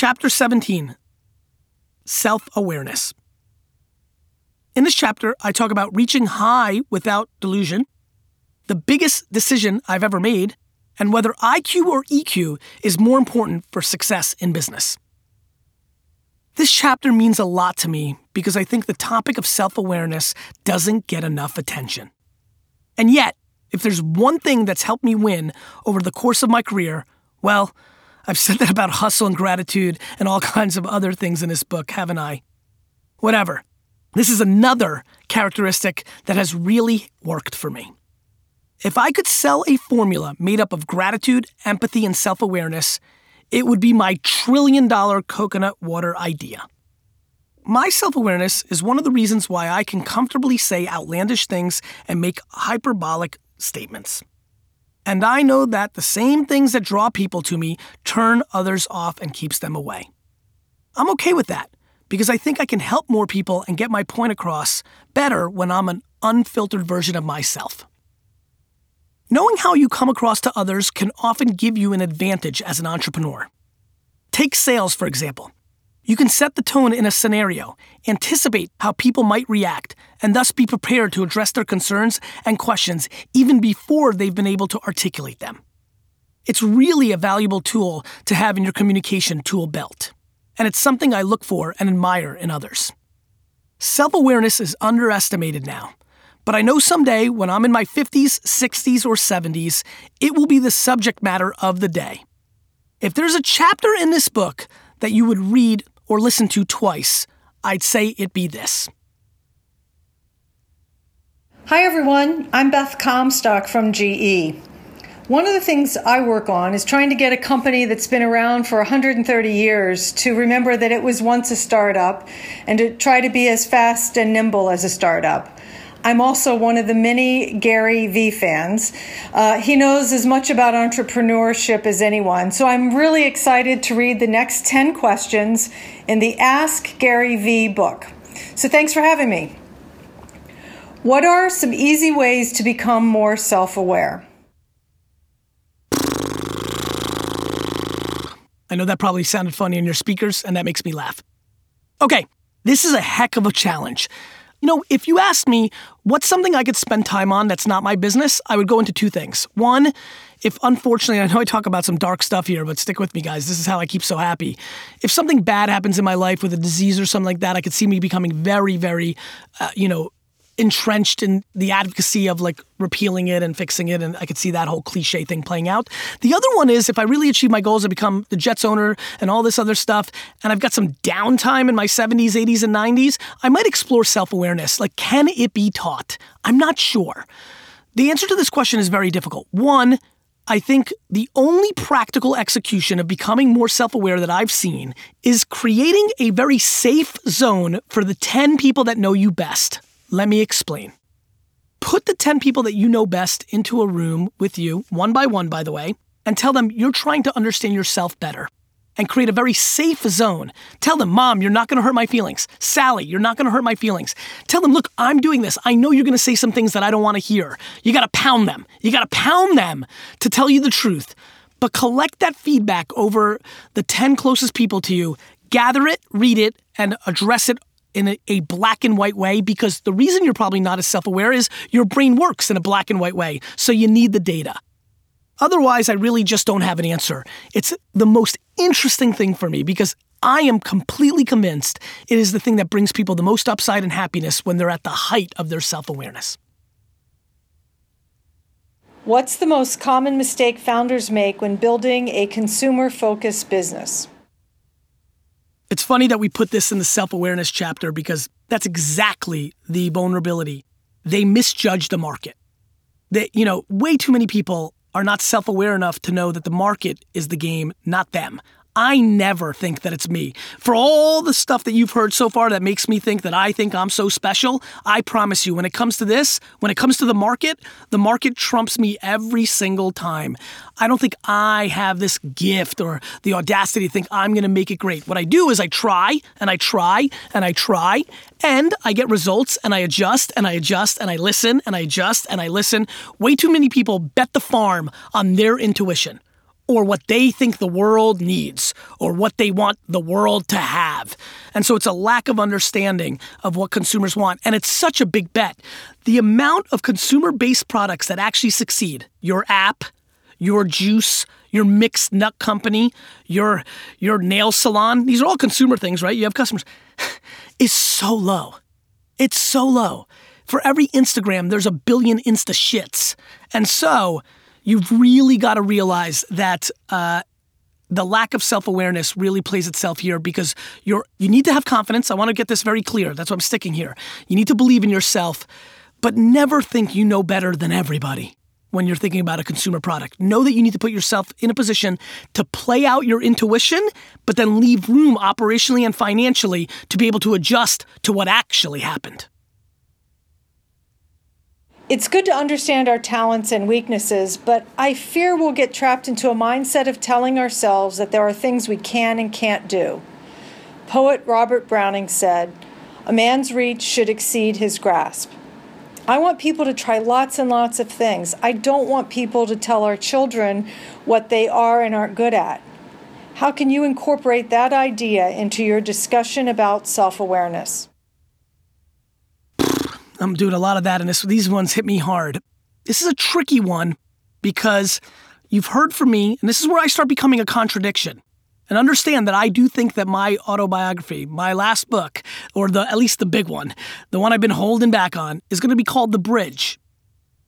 Chapter 17 Self Awareness. In this chapter, I talk about reaching high without delusion, the biggest decision I've ever made, and whether IQ or EQ is more important for success in business. This chapter means a lot to me because I think the topic of self awareness doesn't get enough attention. And yet, if there's one thing that's helped me win over the course of my career, well, I've said that about hustle and gratitude and all kinds of other things in this book, haven't I? Whatever. This is another characteristic that has really worked for me. If I could sell a formula made up of gratitude, empathy, and self awareness, it would be my trillion dollar coconut water idea. My self awareness is one of the reasons why I can comfortably say outlandish things and make hyperbolic statements. And I know that the same things that draw people to me turn others off and keeps them away. I'm okay with that because I think I can help more people and get my point across better when I'm an unfiltered version of myself. Knowing how you come across to others can often give you an advantage as an entrepreneur. Take sales, for example. You can set the tone in a scenario, anticipate how people might react, and thus be prepared to address their concerns and questions even before they've been able to articulate them. It's really a valuable tool to have in your communication tool belt, and it's something I look for and admire in others. Self awareness is underestimated now, but I know someday when I'm in my 50s, 60s, or 70s, it will be the subject matter of the day. If there's a chapter in this book that you would read or listen to twice, I'd say it be this. Hi, everyone. I'm Beth Comstock from GE. One of the things I work on is trying to get a company that's been around for 130 years to remember that it was once a startup and to try to be as fast and nimble as a startup. I'm also one of the many Gary Vee fans. Uh, he knows as much about entrepreneurship as anyone. So I'm really excited to read the next 10 questions in the Ask Gary Vee book. So thanks for having me. What are some easy ways to become more self aware? I know that probably sounded funny in your speakers, and that makes me laugh. Okay, this is a heck of a challenge. You know, if you asked me what's something I could spend time on that's not my business, I would go into two things. One, if unfortunately, I know I talk about some dark stuff here, but stick with me, guys. This is how I keep so happy. If something bad happens in my life with a disease or something like that, I could see me becoming very, very, uh, you know, entrenched in the advocacy of like repealing it and fixing it. And I could see that whole cliche thing playing out. The other one is if I really achieve my goals, I become the Jets owner and all this other stuff, and I've got some downtime in my 70s, 80s, and 90s, I might explore self awareness. Like, can it be taught? I'm not sure. The answer to this question is very difficult. One, I think the only practical execution of becoming more self aware that I've seen is creating a very safe zone for the 10 people that know you best. Let me explain. Put the 10 people that you know best into a room with you, one by one, by the way, and tell them you're trying to understand yourself better and create a very safe zone. Tell them, Mom, you're not going to hurt my feelings. Sally, you're not going to hurt my feelings. Tell them, look, I'm doing this. I know you're going to say some things that I don't want to hear. You got to pound them. You got to pound them to tell you the truth. But collect that feedback over the 10 closest people to you, gather it, read it, and address it in a, a, black and white way because the reason you're probably not as self aware is your brain works in a black and white way. So you need the data. Otherwise, I really just don't have an answer. It's the most interesting thing for me because I am completely convinced it is the thing that brings people the most upside and happiness when they're at the height of their self awareness. What's the most common mistake founders make when building a consumer focused business? It's funny that we put this in the self awareness chapter because that's exactly the vulnerability. They misjudge the market. That, you know, way too many people are not self aware enough to know that the market is the game, not them. I never think that it's me. For all the stuff that you've heard so far that makes me think that I think I'm so special, I promise you, when it comes to this, when it comes to the market, the market trumps me every single time. I don't think I have this gift or the audacity to think I'm going to make it great. What I do is I try and I try and I try and I get results and I adjust and I adjust and I listen and I adjust and I listen. Way too many people bet the farm on their intuition or what they think the world needs or what they want the world to have. And so it's a lack of understanding of what consumers want. And it's such a big bet. The amount of consumer based products that actually succeed, your app, your juice, your mixed nut company, your your nail salon, these are all consumer things, right? You have customers. is so low. It's so low. For every Instagram, there's a billion Insta shits. And so you've really got to realize that uh, the lack of self-awareness really plays itself here because you're you need to have confidence. I want to get this very clear. That's why I'm sticking here. You need to believe in yourself, but never think you know better than everybody when you're thinking about a consumer product. Know that you need to put yourself in a position to play out your intuition, but then leave room operationally and financially to be able to adjust to what actually happened. It's good to understand our talents and weaknesses, but I fear we'll get trapped into a mindset of telling ourselves that there are things we can and can't do. Poet Robert Browning said, A man's reach should exceed his grasp. I want people to try lots and lots of things. I don't want people to tell our children what they are and aren't good at. How can you incorporate that idea into your discussion about self awareness? I'm doing a lot of that, and this, these ones hit me hard. This is a tricky one because you've heard from me, and this is where I start becoming a contradiction. And understand that I do think that my autobiography, my last book, or the at least the big one, the one I've been holding back on, is going to be called The Bridge.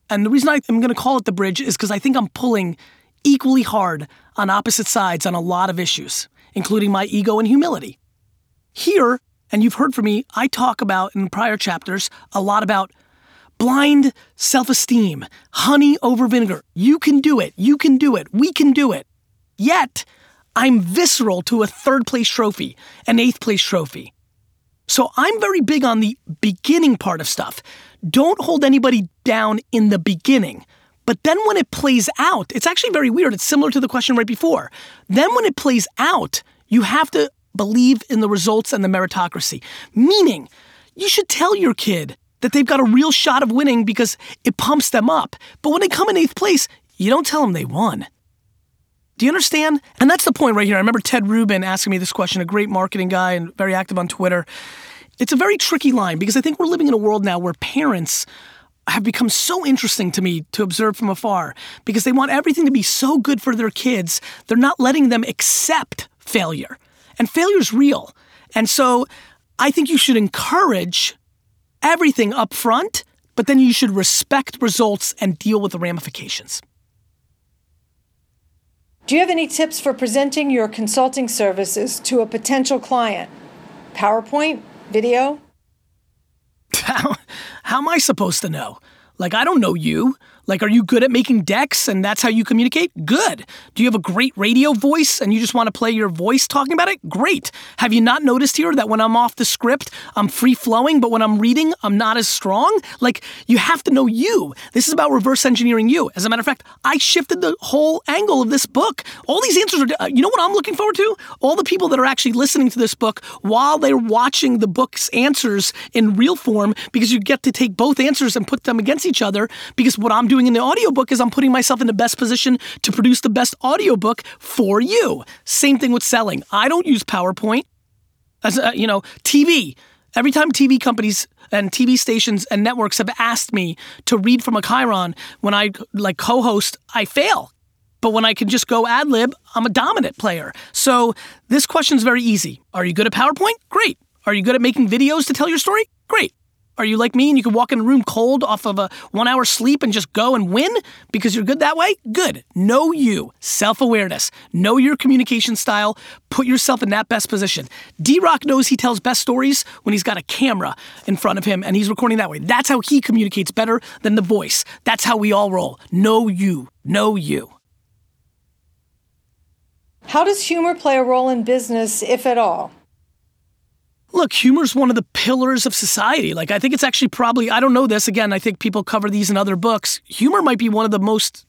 And the reason I'm going to call it The Bridge is because I think I'm pulling equally hard on opposite sides on a lot of issues, including my ego and humility. Here, and you've heard from me, I talk about in prior chapters a lot about blind self esteem, honey over vinegar. You can do it. You can do it. We can do it. Yet, I'm visceral to a third place trophy, an eighth place trophy. So I'm very big on the beginning part of stuff. Don't hold anybody down in the beginning. But then when it plays out, it's actually very weird. It's similar to the question right before. Then when it plays out, you have to believe in the results and the meritocracy. Meaning, you should tell your kid that they've got a real shot of winning because it pumps them up. But when they come in eighth place, you don't tell them they won. Do you understand? And that's the point right here. I remember Ted Rubin asking me this question, a great marketing guy and very active on Twitter. It's a very tricky line because I think we're living in a world now where parents have become so interesting to me to observe from afar because they want everything to be so good for their kids, they're not letting them accept failure. And failure is real. And so I think you should encourage everything up front, but then you should respect results and deal with the ramifications. Do you have any tips for presenting your consulting services to a potential client? PowerPoint? Video? How, how am I supposed to know? Like, I don't know you. Like, are you good at making decks and that's how you communicate? Good. Do you have a great radio voice and you just want to play your voice talking about it? Great. Have you not noticed here that when I'm off the script, I'm free flowing, but when I'm reading, I'm not as strong? Like, you have to know you. This is about reverse engineering you. As a matter of fact, I shifted the whole angle of this book. All these answers are, uh, you know what I'm looking forward to? All the people that are actually listening to this book while they're watching the book's answers in real form because you get to take both answers and put them against each other because what I'm doing in the audiobook is I'm putting myself in the best position to produce the best audiobook for you. Same thing with selling. I don't use PowerPoint. As uh, you know, TV. Every time TV companies and TV stations and networks have asked me to read from a Chiron when I like co-host, I fail. But when I can just go ad lib, I'm a dominant player. So this question is very easy. Are you good at PowerPoint? Great. Are you good at making videos to tell your story? Great. Are you like me and you can walk in a room cold off of a one hour sleep and just go and win because you're good that way? Good. Know you, self awareness, know your communication style, put yourself in that best position. D Rock knows he tells best stories when he's got a camera in front of him and he's recording that way. That's how he communicates better than the voice. That's how we all roll. Know you, know you. How does humor play a role in business, if at all? Look, humor is one of the pillars of society. Like, I think it's actually probably, I don't know this. Again, I think people cover these in other books. Humor might be one of the most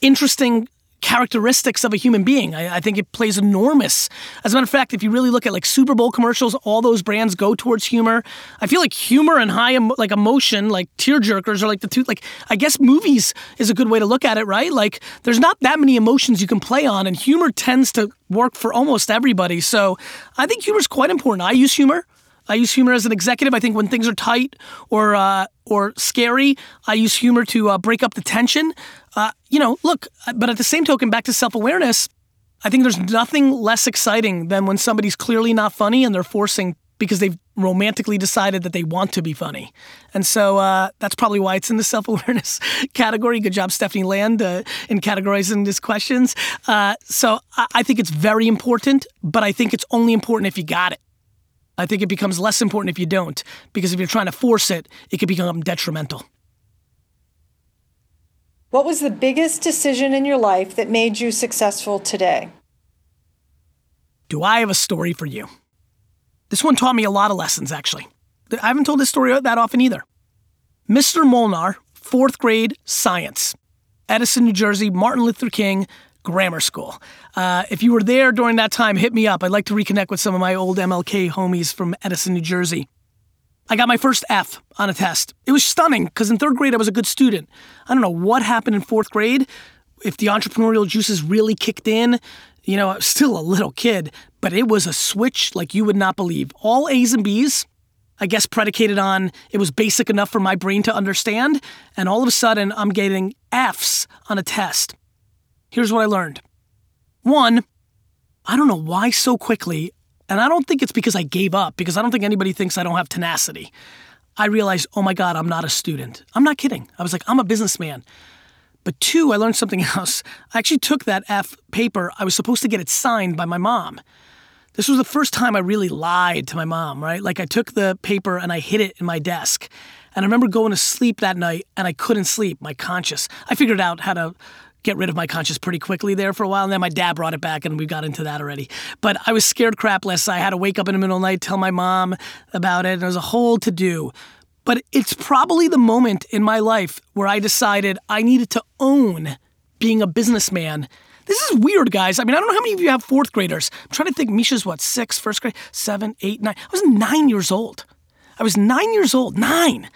interesting characteristics of a human being. I, I, think it plays enormous. As a matter of fact, if you really look at like Super Bowl commercials, all those brands go towards humor. I feel like humor and high like emotion, like tear jerkers, are like the two. Like I guess movies is a good way to look at it, right? Like there's not that many emotions you can play on, and humor tends to work for almost everybody. So I think humor is quite important. I use humor. I use humor as an executive. I think when things are tight or uh, or scary, I use humor to uh, break up the tension. Uh, you know, look, but at the same token, back to self awareness, I think there's nothing less exciting than when somebody's clearly not funny and they're forcing because they've romantically decided that they want to be funny. And so uh, that's probably why it's in the self awareness category. Good job, Stephanie Land, uh, in categorizing these questions. Uh, so I-, I think it's very important, but I think it's only important if you got it. I think it becomes less important if you don't, because if you're trying to force it, it could become detrimental. What was the biggest decision in your life that made you successful today? Do I have a story for you? This one taught me a lot of lessons, actually. I haven't told this story that often either. Mr. Molnar, fourth grade science, Edison, New Jersey, Martin Luther King Grammar School. Uh, if you were there during that time, hit me up. I'd like to reconnect with some of my old MLK homies from Edison, New Jersey. I got my first F on a test. It was stunning because in third grade I was a good student. I don't know what happened in fourth grade, if the entrepreneurial juices really kicked in. You know, I was still a little kid, but it was a switch like you would not believe. All A's and B's, I guess predicated on it was basic enough for my brain to understand. And all of a sudden, I'm getting F's on a test. Here's what I learned. One, I don't know why so quickly and I don't think it's because I gave up, because I don't think anybody thinks I don't have tenacity. I realized, oh my God, I'm not a student. I'm not kidding. I was like, I'm a businessman. But two, I learned something else. I actually took that F paper, I was supposed to get it signed by my mom. This was the first time I really lied to my mom, right? Like I took the paper and I hid it in my desk. And I remember going to sleep that night and I couldn't sleep, my conscience. I figured out how to get rid of my conscience pretty quickly there for a while. And then my dad brought it back, and we got into that already. But I was scared crapless. I had to wake up in the middle of the night, tell my mom about it. And there was a whole to do. But it's probably the moment in my life where I decided I needed to own being a businessman. This is weird, guys. I mean, I don't know how many of you have fourth graders. I'm trying to think. Misha's what, six, first grade, seven, eight, nine. I was nine years old. I was nine years old, nine.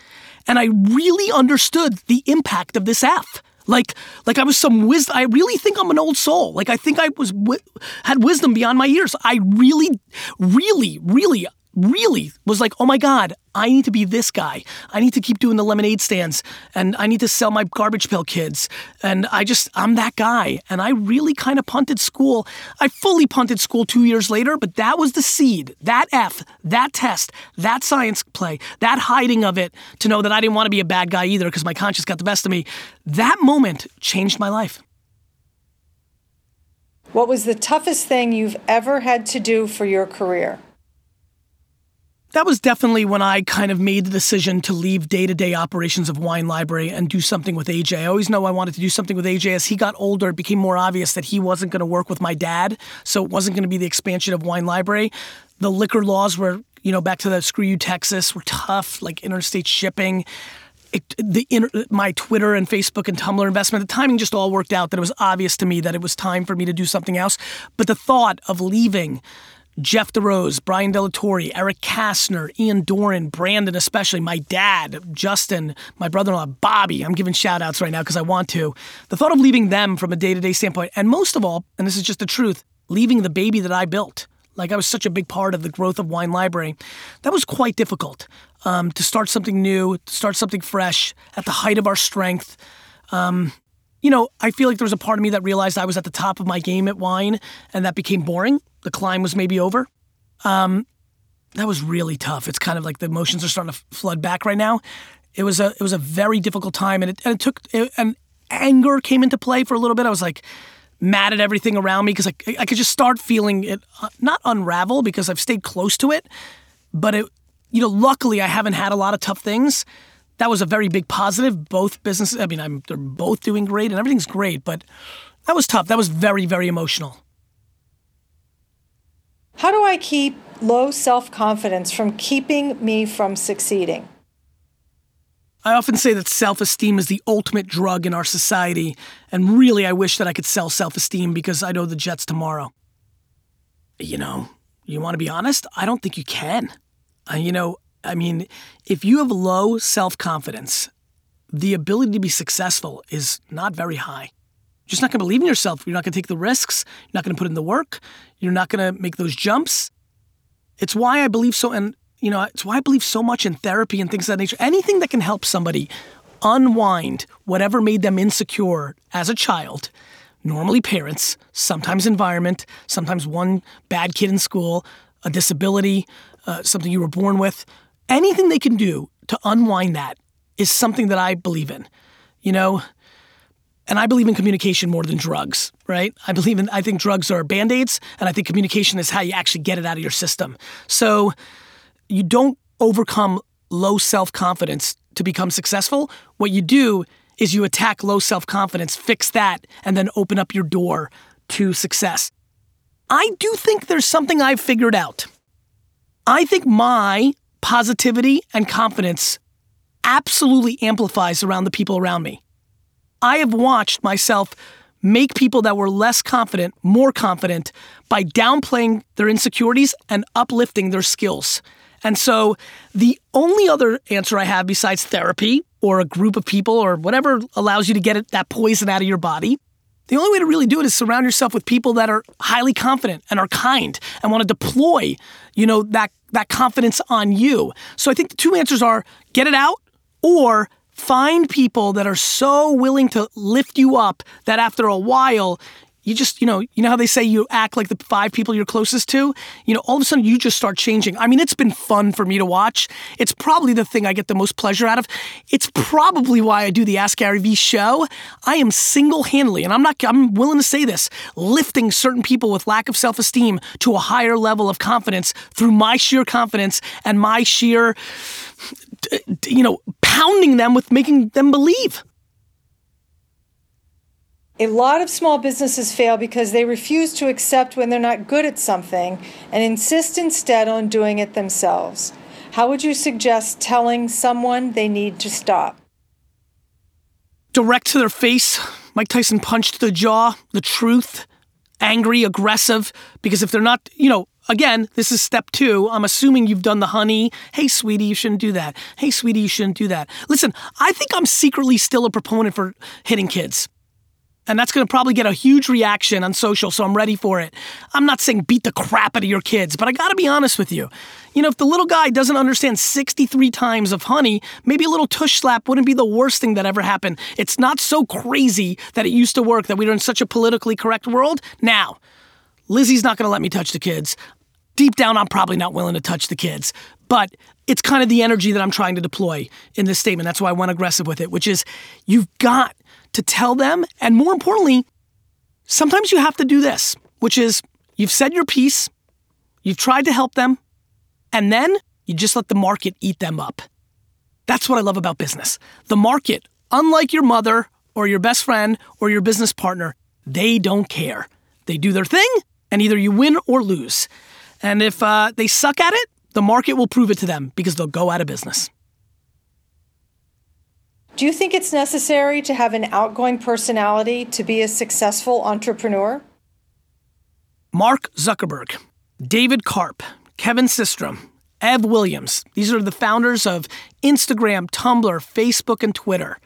And I really understood the impact of this F. Like, like I was some wisdom. I really think I'm an old soul. Like I think I was had wisdom beyond my years. I really, really, really really was like, oh my God, I need to be this guy. I need to keep doing the lemonade stands and I need to sell my garbage pail kids. And I just, I'm that guy. And I really kind of punted school. I fully punted school two years later, but that was the seed, that F, that test, that science play, that hiding of it to know that I didn't want to be a bad guy either because my conscience got the best of me. That moment changed my life. What was the toughest thing you've ever had to do for your career? That was definitely when I kind of made the decision to leave day to day operations of Wine Library and do something with AJ. I always know I wanted to do something with AJ. As he got older, it became more obvious that he wasn't going to work with my dad, so it wasn't going to be the expansion of Wine Library. The liquor laws were, you know, back to the screw you Texas, were tough, like interstate shipping. It, the my Twitter and Facebook and Tumblr investment, the timing just all worked out that it was obvious to me that it was time for me to do something else. But the thought of leaving Jeff DeRose, Brian Delatorre, Eric Kastner, Ian Doran, Brandon, especially my dad, Justin, my brother in law, Bobby. I'm giving shout outs right now because I want to. The thought of leaving them from a day to day standpoint, and most of all, and this is just the truth, leaving the baby that I built. Like I was such a big part of the growth of Wine Library. That was quite difficult um, to start something new, to start something fresh at the height of our strength. Um, you know, I feel like there was a part of me that realized I was at the top of my game at wine and that became boring. The climb was maybe over. Um, that was really tough. It's kind of like the emotions are starting to flood back right now. It was a it was a very difficult time, and it, and it took it, and anger came into play for a little bit. I was like mad at everything around me because I, I could just start feeling it uh, not unravel because I've stayed close to it, but it you know luckily I haven't had a lot of tough things that was a very big positive. Both businesses, I mean, I'm, they're both doing great and everything's great, but that was tough. That was very, very emotional. How do I keep low self confidence from keeping me from succeeding? I often say that self esteem is the ultimate drug in our society, and really I wish that I could sell self esteem because I know the Jets tomorrow. You know, you want to be honest? I don't think you can. Uh, you know, I mean, if you have low self confidence, the ability to be successful is not very high. You're just not going to believe in yourself. You're not going to take the risks. You're not going to put in the work. You're not going to make those jumps. It's why I believe so, and you know, it's why I believe so much in therapy and things of that nature. Anything that can help somebody unwind whatever made them insecure as a child. Normally, parents, sometimes environment, sometimes one bad kid in school, a disability, uh, something you were born with. Anything they can do to unwind that is something that I believe in. You know, and I believe in communication more than drugs, right? I believe in, I think drugs are band aids, and I think communication is how you actually get it out of your system. So you don't overcome low self confidence to become successful. What you do is you attack low self confidence, fix that, and then open up your door to success. I do think there's something I've figured out. I think my positivity and confidence absolutely amplifies around the people around me. I have watched myself make people that were less confident more confident by downplaying their insecurities and uplifting their skills. And so the only other answer I have besides therapy or a group of people or whatever allows you to get that poison out of your body, the only way to really do it is surround yourself with people that are highly confident and are kind and want to deploy, you know, that that confidence on you. So I think the two answers are get it out or Find people that are so willing to lift you up that after a while, you just, you know, you know how they say you act like the five people you're closest to? You know, all of a sudden you just start changing. I mean, it's been fun for me to watch. It's probably the thing I get the most pleasure out of. It's probably why I do the Ask Gary Vee show. I am single-handedly, and I'm not I'm willing to say this, lifting certain people with lack of self-esteem to a higher level of confidence through my sheer confidence and my sheer you know, pounding them with making them believe. A lot of small businesses fail because they refuse to accept when they're not good at something and insist instead on doing it themselves. How would you suggest telling someone they need to stop? Direct to their face. Mike Tyson punched the jaw, the truth, angry, aggressive, because if they're not, you know, again, this is step two. I'm assuming you've done the honey. Hey, sweetie, you shouldn't do that. Hey, sweetie, you shouldn't do that. Listen, I think I'm secretly still a proponent for hitting kids. And that's going to probably get a huge reaction on social, so I'm ready for it. I'm not saying beat the crap out of your kids, but I got to be honest with you. You know, if the little guy doesn't understand 63 times of honey, maybe a little tush slap wouldn't be the worst thing that ever happened. It's not so crazy that it used to work, that we are in such a politically correct world. Now, Lizzie's not going to let me touch the kids. Deep down, I'm probably not willing to touch the kids, but it's kind of the energy that I'm trying to deploy in this statement. That's why I went aggressive with it, which is you've got to tell them, and more importantly, sometimes you have to do this, which is you've said your piece, you've tried to help them, and then you just let the market eat them up. That's what I love about business. The market, unlike your mother or your best friend or your business partner, they don't care. They do their thing, and either you win or lose. And if uh, they suck at it, the market will prove it to them because they'll go out of business. Do you think it's necessary to have an outgoing personality to be a successful entrepreneur? Mark Zuckerberg, David Karp, Kevin Systrom, Ev Williams. These are the founders of Instagram, Tumblr, Facebook, and Twitter.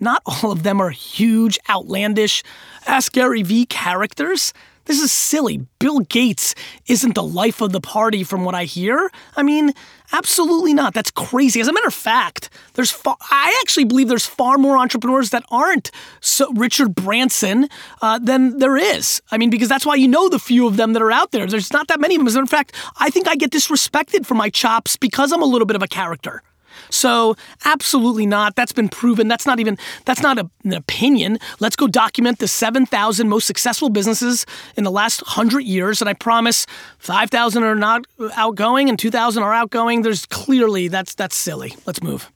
Not all of them are huge, outlandish, Ask Gary Vee characters. This is silly. Bill Gates isn't the life of the party from what I hear. I mean, absolutely not. That's crazy. As a matter of fact, there's far, I actually believe there's far more entrepreneurs that aren't so Richard Branson uh, than there is. I mean, because that's why you know the few of them that are out there. There's not that many of them. As a matter of fact, I think I get disrespected for my chops because I'm a little bit of a character. So, absolutely not. That's been proven. That's not even that's not a, an opinion. Let's go document the 7,000 most successful businesses in the last 100 years and I promise 5,000 are not outgoing and 2,000 are outgoing. There's clearly that's that's silly. Let's move.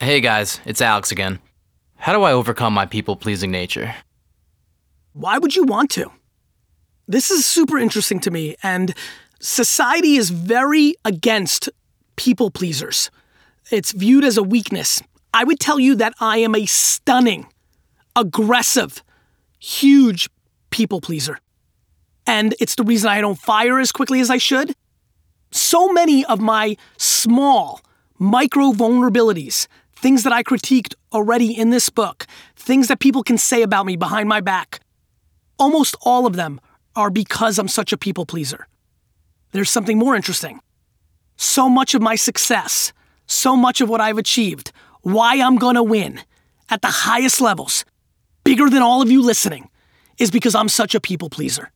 Hey guys, it's Alex again. How do I overcome my people-pleasing nature? Why would you want to? This is super interesting to me and society is very against people pleasers. it's viewed as a weakness, I would tell you that I am a stunning, aggressive, huge people pleaser. And it's the reason I don't fire as quickly as I should. So many of my small, micro vulnerabilities, things that I critiqued already in this book, things that people can say about me behind my back, almost all of them are because I'm such a people pleaser. There's something more interesting. So much of my success, so much of what I've achieved, why I'm gonna win at the highest levels, bigger than all of you listening, is because I'm such a people pleaser.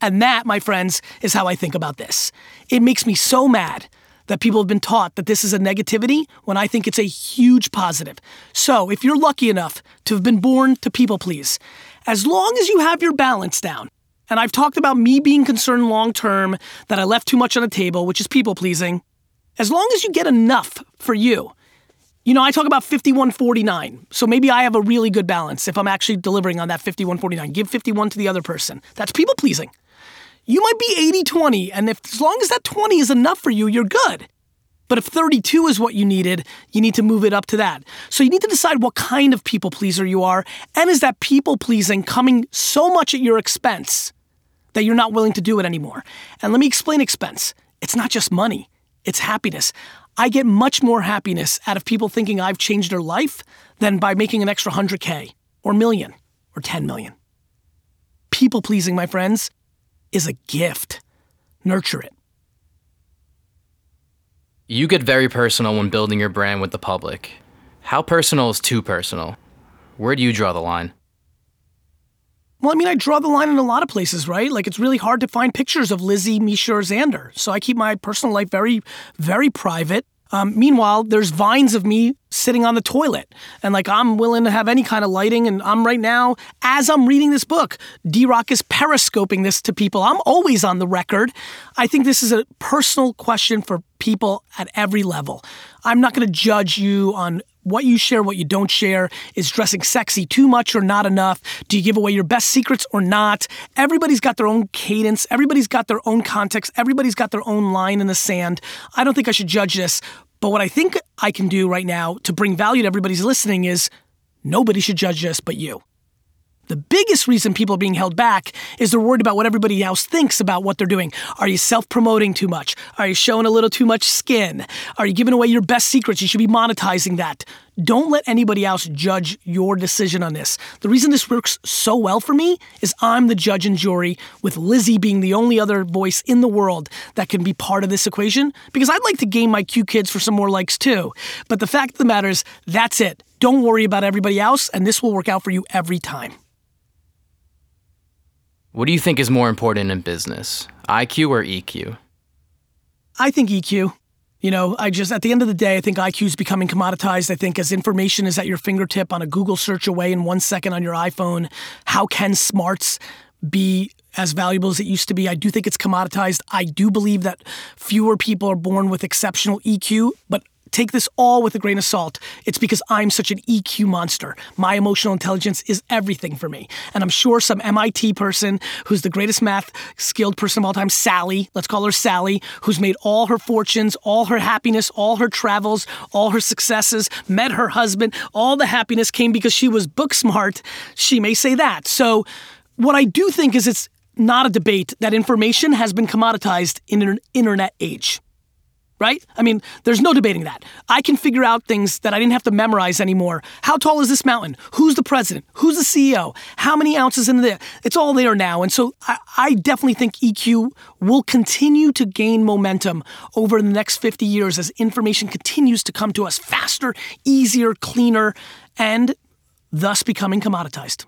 And that, my friends, is how I think about this. It makes me so mad that people have been taught that this is a negativity when I think it's a huge positive. So, if you're lucky enough to have been born to people please, as long as you have your balance down, and I've talked about me being concerned long term that I left too much on the table, which is people pleasing, as long as you get enough for you, you know, I talk about 5149. So maybe I have a really good balance if I'm actually delivering on that 5149. Give 51 to the other person. That's people pleasing. You might be 80 20, and if as long as that 20 is enough for you, you're good. But if 32 is what you needed, you need to move it up to that. So you need to decide what kind of people pleaser you are, and is that people pleasing coming so much at your expense that you're not willing to do it anymore? And let me explain expense. It's not just money, it's happiness. I get much more happiness out of people thinking I've changed their life than by making an extra 100K or million or 10 million. People pleasing, my friends, is a gift. Nurture it. You get very personal when building your brand with the public. How personal is too personal? Where do you draw the line? Well, I mean, I draw the line in a lot of places, right? Like, it's really hard to find pictures of Lizzie, Misha, or Xander. So I keep my personal life very, very private. Um, meanwhile, there's vines of me sitting on the toilet, and like I'm willing to have any kind of lighting. And I'm right now, as I'm reading this book, D Rock is periscoping this to people. I'm always on the record. I think this is a personal question for people at every level. I'm not going to judge you on what you share, what you don't share. Is dressing sexy too much or not enough? Do you give away your best secrets or not? Everybody's got their own cadence. Everybody's got their own context. Everybody's got their own line in the sand. I don't think I should judge this. But what I think I can do right now to bring value to everybody's listening is nobody should judge this but you. The biggest reason people are being held back is they're worried about what everybody else thinks about what they're doing. Are you self promoting too much? Are you showing a little too much skin? Are you giving away your best secrets? You should be monetizing that. Don't let anybody else judge your decision on this. The reason this works so well for me is I'm the judge and jury, with Lizzie being the only other voice in the world that can be part of this equation, because I'd like to game my Q kids for some more likes too. But the fact of the matter is, that's it. Don't worry about everybody else, and this will work out for you every time. What do you think is more important in business, IQ or EQ? I think EQ. You know, I just, at the end of the day, I think IQ is becoming commoditized. I think as information is at your fingertip on a Google search away in one second on your iPhone, how can smarts be as valuable as it used to be? I do think it's commoditized. I do believe that fewer people are born with exceptional EQ, but take this all with a grain of salt. It's because I'm such an EQ monster. My emotional intelligence is everything for me. And I'm sure some MIT person who's the greatest math skilled person of all time, Sally, let's call her Sally, who's made all her fortunes, all her happiness, all her travels, all her successes, met her husband, all the happiness came because she was book smart. She may say that. So, what I do think is it's not a debate that information has been commoditized in an internet age right? I mean, there's no debating that. I can figure out things that I didn't have to memorize anymore. How tall is this mountain? Who's the president? Who's the CEO? How many ounces in there? It's all there now. And so I, I definitely think EQ will continue to gain momentum over the next 50 years as information continues to come to us faster, easier, cleaner, and thus becoming commoditized.